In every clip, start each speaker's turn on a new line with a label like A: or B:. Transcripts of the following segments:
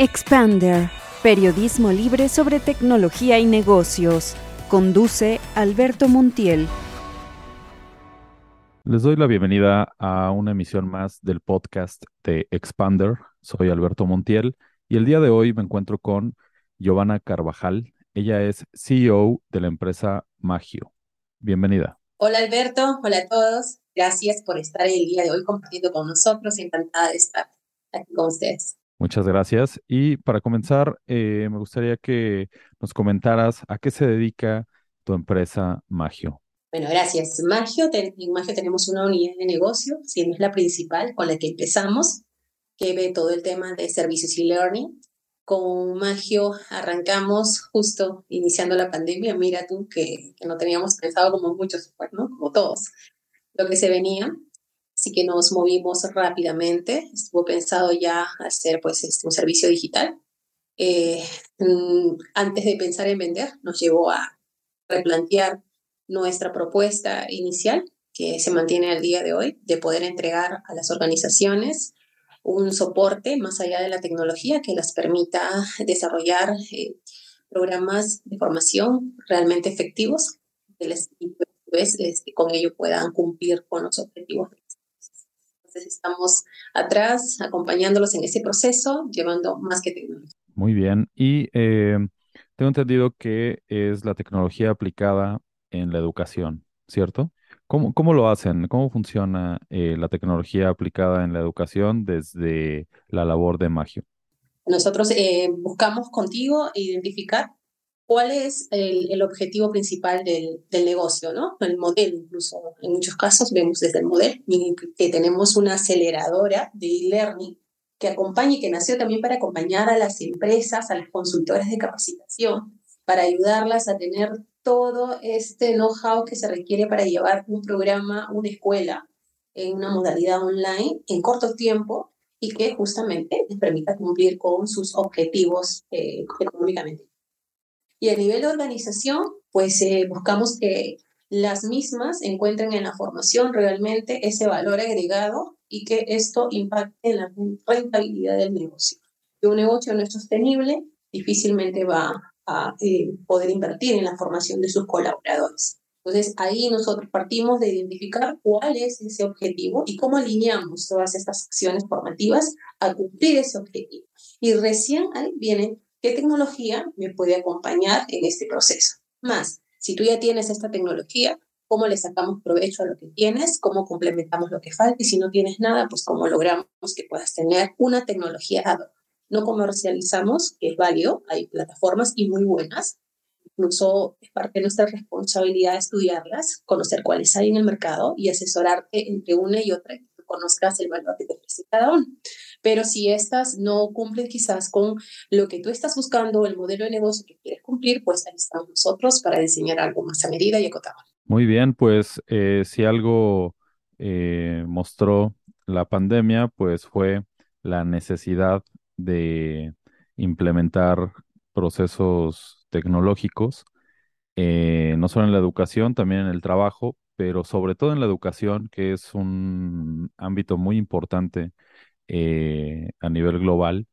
A: Expander, periodismo libre sobre tecnología y negocios. Conduce Alberto Montiel.
B: Les doy la bienvenida a una emisión más del podcast de Expander. Soy Alberto Montiel y el día de hoy me encuentro con Giovanna Carvajal. Ella es CEO de la empresa Magio. Bienvenida.
C: Hola Alberto, hola a todos. Gracias por estar el día de hoy compartiendo con nosotros. Encantada de estar aquí con ustedes.
B: Muchas gracias. Y para comenzar, eh, me gustaría que nos comentaras a qué se dedica tu empresa Magio.
C: Bueno, gracias. Magio, en Magio tenemos una unidad de negocio, siendo es la principal con la que empezamos, que ve todo el tema de servicios y learning. Con Magio arrancamos justo iniciando la pandemia. Mira tú que, que no teníamos pensado como muchos, pues, ¿no? Como todos, lo que se venía. Así que nos movimos rápidamente. Estuvo pensado ya hacer pues, este, un servicio digital. Eh, mm, antes de pensar en vender, nos llevó a replantear nuestra propuesta inicial, que se mantiene al día de hoy, de poder entregar a las organizaciones un soporte más allá de la tecnología que las permita desarrollar eh, programas de formación realmente efectivos y pues, este, con ello puedan cumplir con los objetivos entonces estamos atrás acompañándolos en ese proceso, llevando más que tecnología.
B: Muy bien. Y eh, tengo entendido que es la tecnología aplicada en la educación, ¿cierto? ¿Cómo, cómo lo hacen? ¿Cómo funciona eh, la tecnología aplicada en la educación desde la labor de Magio?
C: Nosotros eh, buscamos contigo identificar cuál es el, objetivo principal del, negocio, ¿no? El modelo, incluso en muchos casos vemos desde el modelo que tenemos una aceleradora de e-learning que acompaña y que nació también para acompañar a las empresas, a las consultoras de capacitación, para ayudarlas a tener todo este know-how que se requiere para llevar un programa, una escuela en una modalidad online en corto tiempo y que justamente les permita cumplir con sus objetivos eh, económicamente. Y a nivel de organización, pues eh, buscamos que las mismas encuentren en la formación realmente ese valor agregado y que esto impacte en la rentabilidad del negocio. Si un negocio no es sostenible, difícilmente va a eh, poder invertir en la formación de sus colaboradores. Entonces, ahí nosotros partimos de identificar cuál es ese objetivo y cómo alineamos todas estas acciones formativas a cumplir ese objetivo. Y recién ahí viene ¿Qué tecnología me puede acompañar en este proceso? Más, si tú ya tienes esta tecnología, ¿cómo le sacamos provecho a lo que tienes? ¿Cómo complementamos lo que falta? Y si no tienes nada, pues cómo logramos que puedas tener una tecnología ad hoc. No comercializamos, que es válido, hay plataformas y muy buenas. Incluso es parte de nuestra responsabilidad estudiarlas, conocer cuáles hay en el mercado y asesorarte entre una y otra, que conozcas el valor que te ofrece cada uno. Pero si estas no cumplen quizás con lo que tú estás buscando, el modelo de negocio que quieres cumplir, pues ahí estamos nosotros para diseñar algo más a medida y acotado.
B: Muy bien, pues eh, si algo eh, mostró la pandemia, pues fue la necesidad de implementar procesos tecnológicos, eh, no solo en la educación, también en el trabajo, pero sobre todo en la educación, que es un ámbito muy importante eh, a nivel global,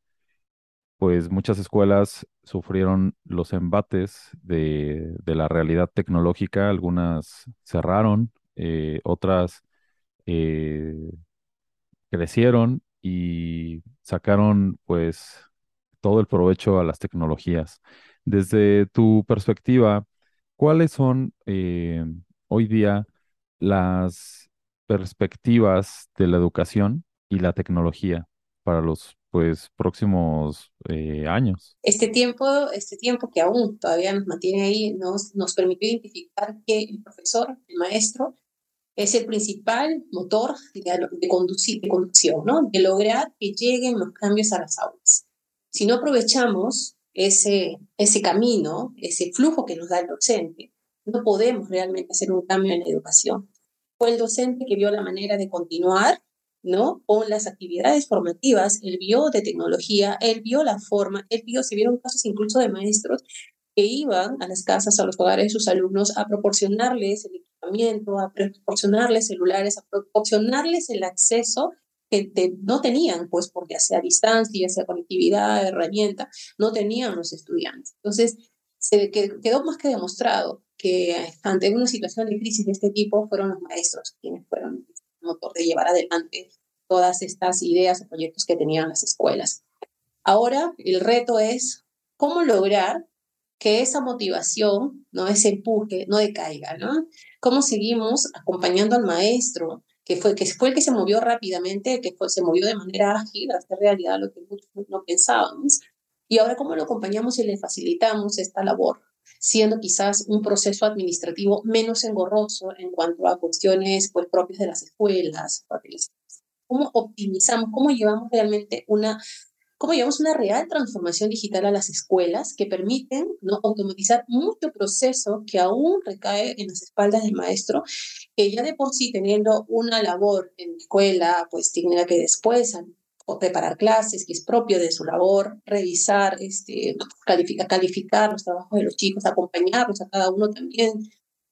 B: pues muchas escuelas sufrieron los embates de, la realidad tecnológica, algunas cerraron, eh, otras eh, crecieron y sacaron pues todo el provecho a las tecnologías. Desde tu perspectiva, ¿cuáles son hoy día las perspectivas de la educación y la tecnología para los pues próximos eh, años.
C: Este tiempo, este tiempo que aún todavía nos mantiene ahí, nos, nos permitió identificar que el profesor, el maestro, es el principal motor de, de, conducir, de conducción, ¿no? de lograr que lleguen los cambios a las aulas. Si no aprovechamos ese, ese camino, ese flujo que nos da el docente, no podemos realmente hacer un cambio en la educación. Fue el docente que vio la manera de continuar ¿no? Con las actividades formativas, él vio de tecnología, él vio la forma, él vio, se vieron casos incluso de maestros que iban a las casas, a los hogares de sus alumnos a proporcionarles el equipamiento, a proporcionarles celulares, a proporcionarles el acceso que no tenían, pues porque ya sea distancia, ya sea conectividad, herramienta, no tenían los estudiantes. Entonces, se quedó más que demostrado que ante una situación de crisis de este tipo fueron los maestros quienes fueron motor de llevar adelante todas estas ideas o proyectos que tenían las escuelas. Ahora el reto es cómo lograr que esa motivación, ¿no? ese empuje, no decaiga, ¿no? ¿Cómo seguimos acompañando al maestro, que fue, que fue el que se movió rápidamente, que fue, se movió de manera ágil a hacer realidad lo que muchos no pensábamos? Y ahora, ¿cómo lo acompañamos y le facilitamos esta labor? Siendo quizás un proceso administrativo menos engorroso en cuanto a cuestiones pues, propias de las escuelas. ¿Cómo optimizamos, cómo llevamos realmente una cómo llevamos una real transformación digital a las escuelas que permiten ¿no? automatizar mucho proceso que aún recae en las espaldas del maestro, que ya de por sí teniendo una labor en la escuela, pues tiene que después preparar clases, que es propio de su labor, revisar, este, calificar, calificar los trabajos de los chicos, acompañarlos a cada uno también,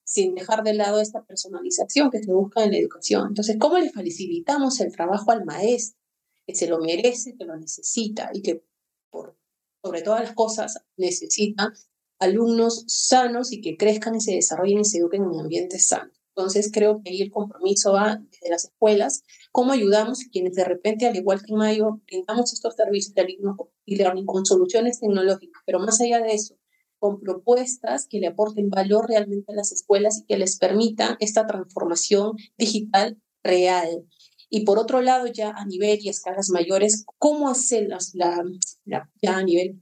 C: sin dejar de lado esta personalización que se busca en la educación. Entonces, ¿cómo le facilitamos el trabajo al maestro, que se lo merece, que lo necesita y que, por, sobre todas las cosas, necesita alumnos sanos y que crezcan y se desarrollen y se eduquen en un ambiente sano? Entonces, creo que ahí el compromiso va desde las escuelas ¿Cómo ayudamos a quienes de repente, al igual que Mayo, brindamos estos servicios de e-learning con soluciones tecnológicas, pero más allá de eso, con propuestas que le aporten valor realmente a las escuelas y que les permitan esta transformación digital real? Y por otro lado, ya a nivel y escalas mayores, ¿cómo hacerlas la, ya a nivel,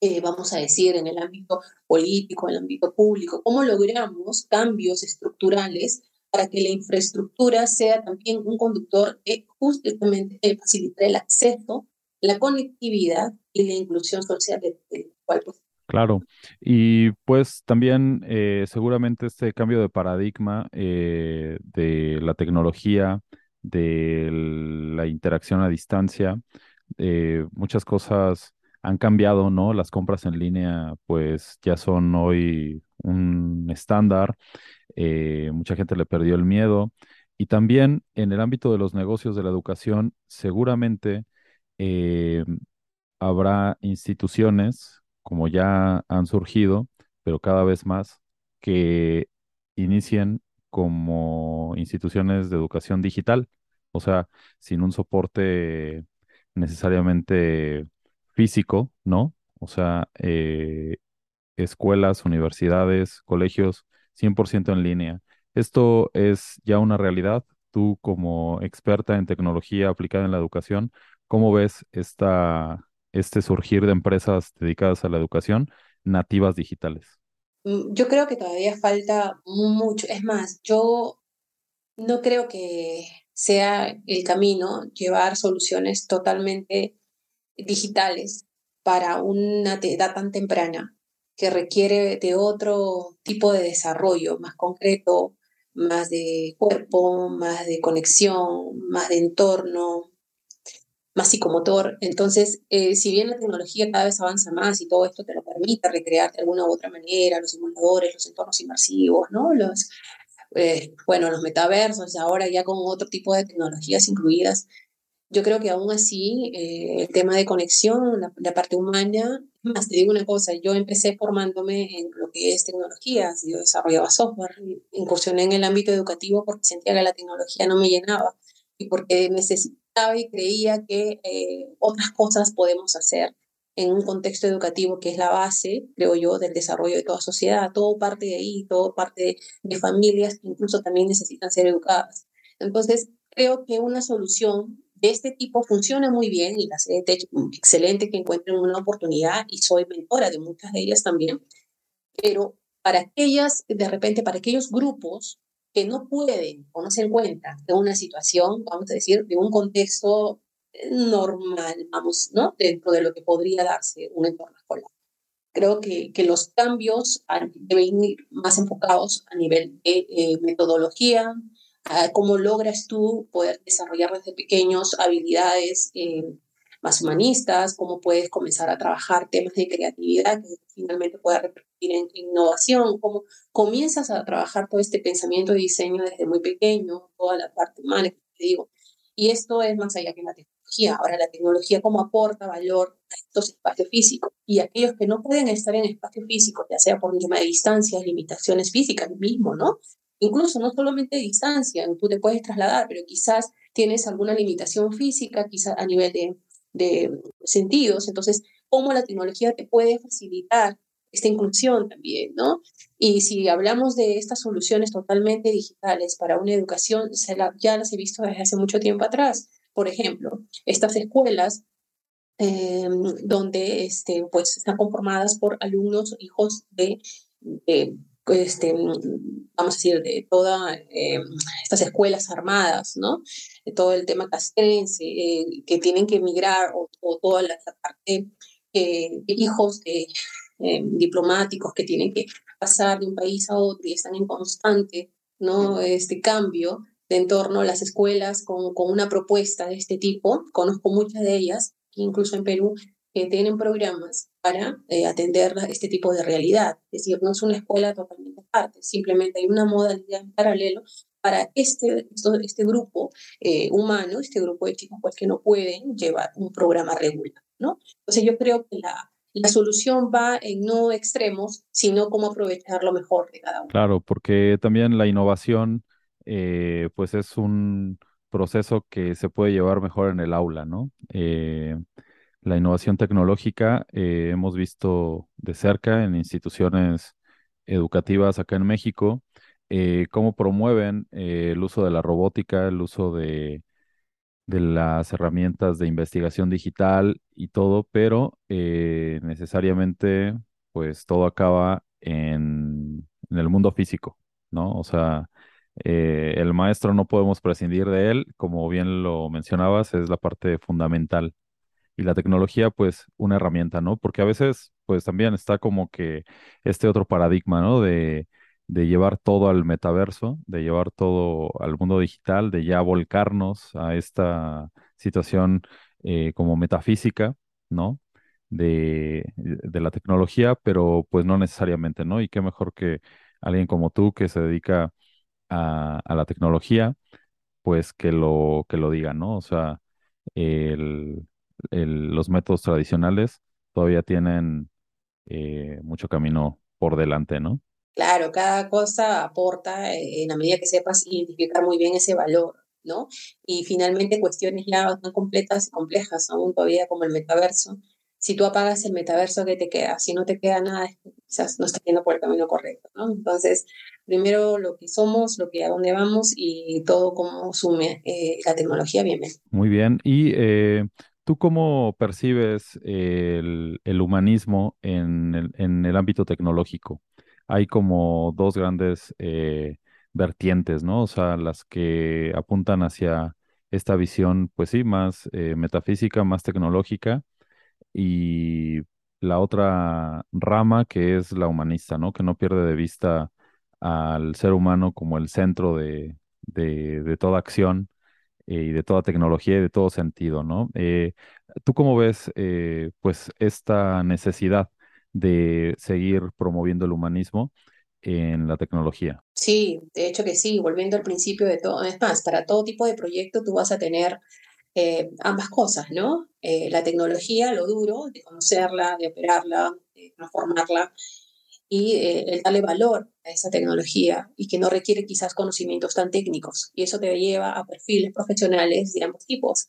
C: eh, vamos a decir, en el ámbito político, en el ámbito público? ¿Cómo logramos cambios estructurales para que la infraestructura sea también un conductor que justamente facilite el acceso, la conectividad y la inclusión social del cual pues,
B: Claro, y pues también eh, seguramente este cambio de paradigma eh, de la tecnología, de la interacción a distancia, eh, muchas cosas han cambiado, ¿no? Las compras en línea pues ya son hoy un estándar eh, mucha gente le perdió el miedo. Y también en el ámbito de los negocios de la educación, seguramente eh, habrá instituciones, como ya han surgido, pero cada vez más, que inicien como instituciones de educación digital, o sea, sin un soporte necesariamente físico, ¿no? O sea, eh, escuelas, universidades, colegios 100% en línea. ¿Esto es ya una realidad? Tú como experta en tecnología aplicada en la educación, ¿cómo ves esta, este surgir de empresas dedicadas a la educación nativas digitales?
C: Mm, yo creo que todavía falta mucho. Es más, yo no creo que sea el camino llevar soluciones totalmente digitales para una edad tan temprana que requiere de otro tipo de desarrollo más concreto, más de cuerpo, más de conexión, más de entorno, más psicomotor. Entonces, eh, si bien la tecnología cada vez avanza más y todo esto te lo permite recrear de alguna u otra manera, los simuladores, los entornos inmersivos, ¿no? Los, eh, bueno, los metaversos, ahora ya con otro tipo de tecnologías incluidas, yo creo que aún así eh, el tema de conexión, la, parte humana, más te digo una cosa, yo empecé formándome en lo que es tecnologías, yo desarrollaba software, incursioné en el ámbito educativo porque sentía que la tecnología no me llenaba y porque necesitaba y creía que eh, otras cosas podemos hacer en un contexto educativo que es la base, creo yo, del desarrollo de toda sociedad, todo parte de ahí, todo parte de familias que incluso también necesitan ser educadas. Entonces, creo que una solución de este tipo funciona muy bien y la sede Tech, excelente que encuentren una oportunidad y soy mentora de muchas de ellas también, pero para aquellas, de repente, para aquellos grupos que no pueden o no se encuentran en una situación, vamos a decir, de un contexto normal, vamos, ¿no? Dentro de lo que podría darse un entorno escolar. Creo que, que los cambios deben ir más enfocados a nivel de eh, metodología, cómo logras tú poder desarrollar desde pequeños habilidades eh, más humanistas, cómo puedes comenzar a trabajar temas de creatividad que finalmente pueda repercutir en innovación, cómo comienzas a trabajar todo este pensamiento de diseño desde muy pequeño, toda la parte humana que te digo. Y esto es más allá que la tecnología. Ahora, la tecnología cómo aporta valor a estos espacios físicos. Y aquellos que no pueden estar en espacios físicos, ya sea por tema de distancias, limitaciones físicas mismo, ¿no? Incluso no solamente distancia, tú te puedes trasladar, pero quizás tienes alguna limitación física, quizás a nivel de, de sentidos. Entonces, ¿cómo la tecnología te puede facilitar esta inclusión también, ¿no? Y si hablamos de estas soluciones totalmente digitales para una educación, ya las he visto desde hace mucho tiempo atrás. Por ejemplo, estas escuelas em, donde este, pues, están conformadas por alumnos, hijos de, este, vamos a decir, de todas em, estas escuelas armadas, ¿no? Todo el tema castrense, eh, que tienen que emigrar, o, toda la, parte eh, de hijos de eh, diplomáticos que tienen que pasar de un país a otro y están en constante ¿no? este cambio de entorno las escuelas con, con una propuesta de este tipo. Conozco muchas de ellas, incluso en Perú, que tienen programas para eh, atender este tipo de realidad. Es decir, no es una escuela totalmente aparte, simplemente hay una modalidad en paralelo para este, este grupo eh, humano, este grupo de chicos pues, que no pueden llevar un programa regular. ¿no? Entonces yo creo que la, la solución va en no extremos, sino cómo aprovechar lo mejor de cada uno.
B: Claro, porque también la innovación, eh, pues es un proceso que se puede llevar mejor en el aula, ¿no? Eh, la innovación tecnológica eh, hemos visto de cerca en instituciones educativas acá en México cómo promueven el uso de la robótica, el uso de las herramientas de investigación digital y todo, pero eh, necesariamente pues todo acaba en, el mundo físico, ¿no? O sea, eh, el maestro no podemos prescindir de él, como bien lo mencionabas, es la parte fundamental. Y la tecnología, pues, una herramienta, ¿no? Porque a veces, pues, también está como que este otro paradigma, ¿no? De de llevar todo al metaverso, de llevar todo al mundo digital, de ya volcarnos a esta situación eh, como metafísica, ¿no? De, de, la tecnología, pero pues no necesariamente, ¿no? Y qué mejor que alguien como tú que se dedica a, la tecnología, pues que lo, que lo diga, ¿no? O sea, los métodos tradicionales todavía tienen eh, mucho camino por delante, ¿no?
C: Claro, cada cosa aporta eh, en la medida que sepas identificar muy bien ese valor, ¿no? Y finalmente cuestiones ya tan completas y complejas aún todavía como el metaverso. Si tú apagas el metaverso, ¿qué te queda? Si no te queda nada, quizás no estás yendo por el camino correcto, ¿no? Entonces, primero lo que somos, lo que a dónde vamos y todo cómo sume eh, la tecnología, bien.
B: Muy bien. Y eh, ¿Tú cómo percibes el, humanismo en el, ámbito tecnológico? hay como dos grandes eh, vertientes, ¿no? O sea, las que apuntan hacia esta visión, pues sí, más eh, metafísica, más tecnológica, y la otra rama que es la humanista, ¿no? Que no pierde de vista al ser humano como el centro de, toda acción y de toda tecnología y de todo sentido, ¿no? ¿Tú cómo ves, pues, esta necesidad de seguir promoviendo el humanismo en la tecnología.
C: Sí, de hecho que sí, volviendo al principio de todo, es más, para todo tipo de proyecto tú vas a tener eh, ambas cosas, ¿no? Eh, la tecnología, lo duro, de conocerla, de operarla, de transformarla, y eh, el darle valor a esa tecnología y que no requiere quizás conocimientos tan técnicos. Y eso te lleva a perfiles profesionales de ambos tipos,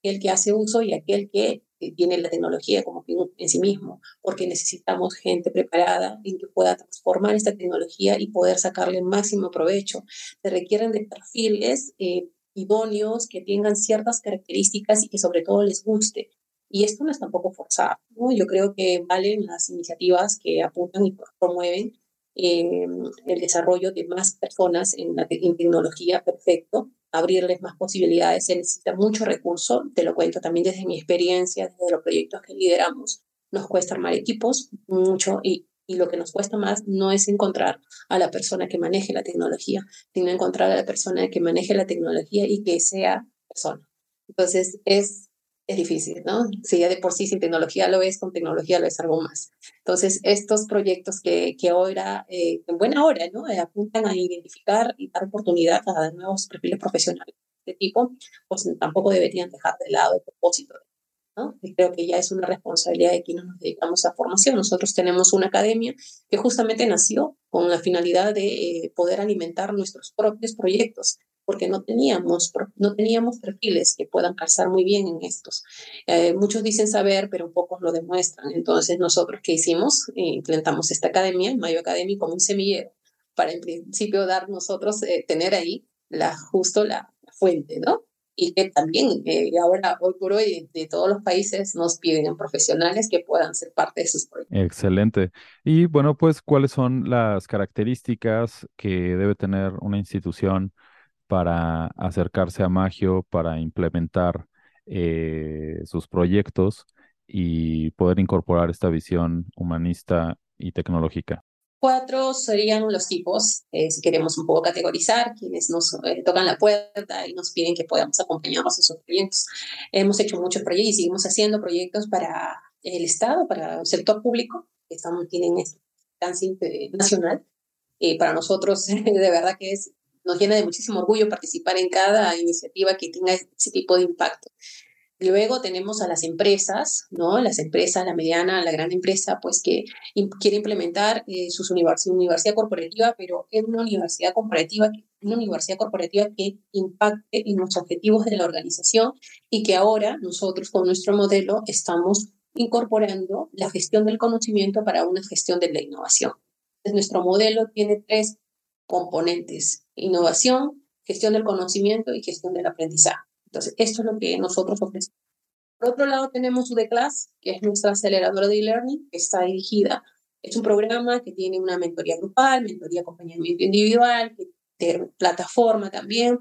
C: aquel que hace uso y aquel que tiene la tecnología como en sí mismo, porque necesitamos gente preparada en que pueda transformar esta tecnología y poder sacarle el máximo provecho. Se requieren de perfiles eh, idóneos que tengan ciertas características y que sobre todo les guste. Y esto no es tampoco forzado. ¿no? Yo creo que valen las iniciativas que apuntan y promueven eh, el desarrollo de más personas en, la tecnología perfecto abrirles más posibilidades, se necesita mucho recurso, te lo cuento también desde mi experiencia, desde los proyectos que lideramos, nos cuesta armar equipos mucho y, y lo que nos cuesta más no es encontrar a la persona que maneje la tecnología, sino encontrar a la persona que maneje la tecnología y que sea persona. Entonces es es difícil, ¿no? Si ya de por sí sin tecnología lo es, con tecnología lo es algo más. Entonces, estos proyectos que, que ahora, eh, en buena hora, ¿no? Eh, apuntan a identificar y dar oportunidad a nuevos perfiles profesionales. este tipo, pues tampoco deberían dejar de lado el propósito. ¿no? Creo que ya es una responsabilidad de quienes nos dedicamos a formación. Nosotros tenemos una academia que justamente nació con la finalidad de eh, poder alimentar nuestros propios proyectos porque no teníamos, no teníamos perfiles que puedan calzar muy bien en estos. Eh, muchos dicen saber, pero pocos lo demuestran. Entonces, nosotros, ¿qué hicimos? implementamos esta academia, Mayo Academy, como un semillero, para en principio dar nosotros, eh, tener ahí la, justo la, fuente, ¿no? Y que también eh, ahora, hoy por hoy, de todos los países nos piden profesionales que puedan ser parte de sus proyectos.
B: Excelente. Y bueno, pues, ¿cuáles son las características que debe tener una institución para acercarse a Magio, para implementar eh, sus proyectos y poder incorporar esta visión humanista y tecnológica.
C: Cuatro serían los tipos, eh, si queremos un poco categorizar, quienes nos eh, tocan la puerta y nos piden que podamos acompañarnos en sus proyectos. Hemos hecho muchos proyectos y seguimos haciendo proyectos para el Estado, para el sector público, que estamos, tienen alcance nacional. para nosotros, de verdad que es nos llena de muchísimo orgullo participar en cada iniciativa que tenga ese tipo de impacto. Luego tenemos a las empresas, ¿no? Las empresas, la mediana, la gran empresa, pues que quiere implementar eh, su universidad corporativa, pero es una universidad corporativa, una universidad corporativa que impacte en los objetivos de la organización y que ahora nosotros con nuestro modelo estamos incorporando la gestión del conocimiento para una gestión de la innovación. Entonces, nuestro modelo tiene tres componentes, innovación, gestión del conocimiento y gestión del aprendizaje. Entonces, esto es lo que nosotros ofrecemos. Por otro lado, tenemos UDClass, que es nuestra aceleradora de e-learning, que está dirigida. Es un programa que tiene una mentoría grupal, mentoría acompañamiento individual, que plataforma también,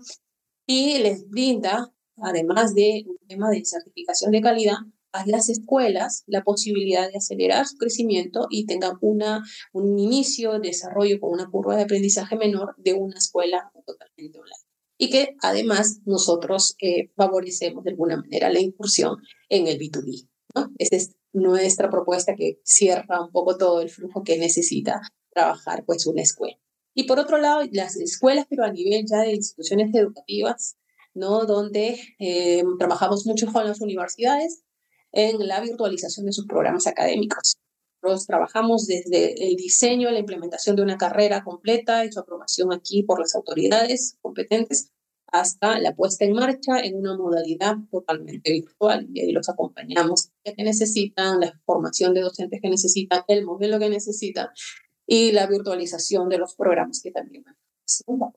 C: y les brinda, además de un tema de certificación de calidad, a las escuelas la posibilidad de acelerar su crecimiento y tengan una, un inicio, desarrollo con una curva de aprendizaje menor de una escuela totalmente online. Y que además nosotros eh, favorecemos de alguna manera la incursión en el B2B. ¿no? Esa es nuestra propuesta que cierra un poco todo el flujo que necesita trabajar pues una escuela. Y por otro lado, las escuelas, pero a nivel ya de instituciones educativas, ¿no? donde eh, trabajamos mucho con las universidades, en la virtualización de sus programas académicos. Nosotros trabajamos desde el diseño, la implementación de una carrera completa y su aprobación aquí por las autoridades competentes hasta la puesta en marcha en una modalidad totalmente virtual. Y ahí los acompañamos que necesitan, la formación de docentes que necesitan, el modelo que necesitan y la virtualización de los programas que también necesitan.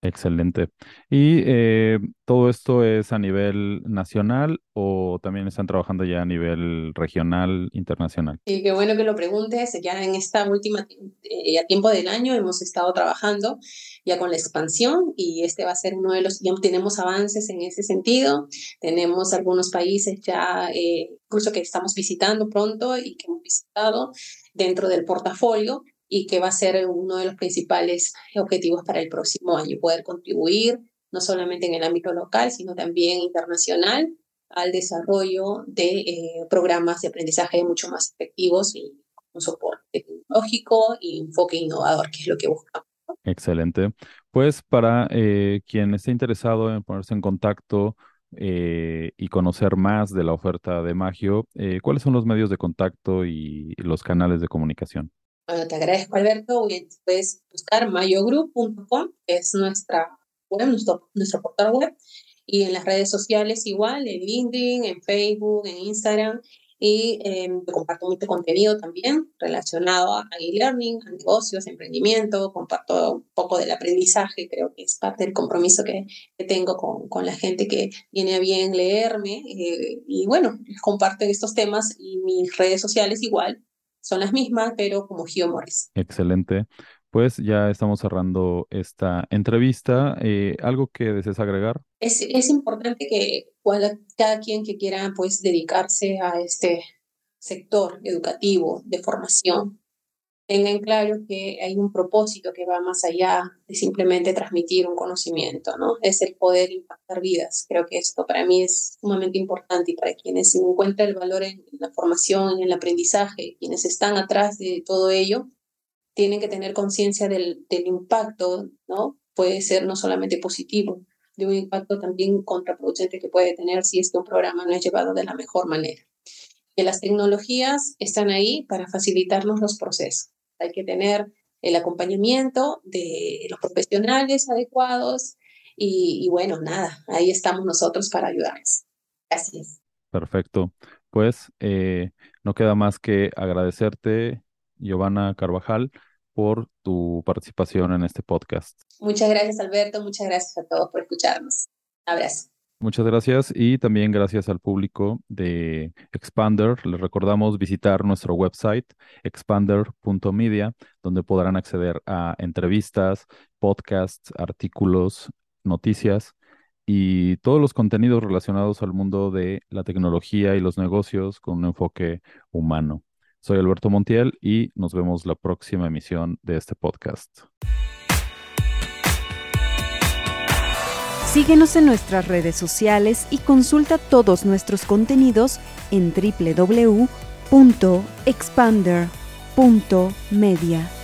B: Excelente. ¿Y eh, todo esto es a nivel nacional o también están trabajando ya a nivel regional, internacional?
C: Sí, qué bueno que lo preguntes. Ya en esta última eh, tiempo del año hemos estado trabajando ya con la expansión y este va a ser uno de los, ya tenemos avances en ese sentido. Tenemos algunos países ya, eh, incluso que estamos visitando pronto y que hemos visitado dentro del portafolio y que va a ser uno de los principales objetivos para el próximo año, poder contribuir no solamente en el ámbito local, sino también internacional al desarrollo de eh, programas de aprendizaje mucho más efectivos y un soporte tecnológico y enfoque innovador, que es lo que buscamos.
B: Excelente. Pues para eh, quien esté interesado en ponerse en contacto eh, y conocer más de la oferta de Magio, ¿cuáles son los medios de contacto y los canales de comunicación?
C: Bueno, te agradezco, Alberto. Puedes buscar mayogroup.com, que es nuestra web, nuestro, nuestro portal web, y en las redes sociales igual, en LinkedIn, en Facebook, en Instagram, y eh, comparto mucho contenido también relacionado a e-learning, a negocios, emprendimiento, comparto un poco del aprendizaje, creo que es parte del compromiso que, que tengo con, con, la gente que viene a bien leerme, eh, y bueno, comparto estos temas y mis redes sociales igual, son las mismas, pero como Giomores.
B: Excelente. Pues ya estamos cerrando esta entrevista. Eh, ¿Algo que desees agregar?
C: Es, es importante que cada quien que quiera pues dedicarse a este sector educativo de formación tengan claro que hay un propósito que va más allá de simplemente transmitir un conocimiento, ¿no? Es el poder impactar vidas. Creo que esto para mí es sumamente importante y para quienes encuentran el valor en la formación, en el aprendizaje, quienes están atrás de todo ello, tienen que tener conciencia del, del impacto, ¿no? Puede ser no solamente positivo, de un impacto también contraproducente que puede tener si es que un programa no es llevado de la mejor manera. Que las tecnologías están ahí para facilitarnos los procesos. Hay que tener el acompañamiento de los profesionales adecuados y, y bueno, nada, ahí estamos nosotros para ayudarles. Es.
B: Perfecto. Pues eh, no queda más que agradecerte, Giovanna Carvajal, por tu participación en este podcast.
C: Muchas gracias, Alberto. Muchas gracias a todos por escucharnos. Abrazo.
B: Muchas gracias y también gracias al público de Expander. Les recordamos visitar nuestro website expander.media, donde podrán acceder a entrevistas, podcasts, artículos, noticias y todos los contenidos relacionados al mundo de la tecnología y los negocios con un enfoque humano. Soy Alberto Montiel y nos vemos la próxima emisión de este podcast.
A: Síguenos en nuestras redes sociales y consulta todos nuestros contenidos en www.expander.media.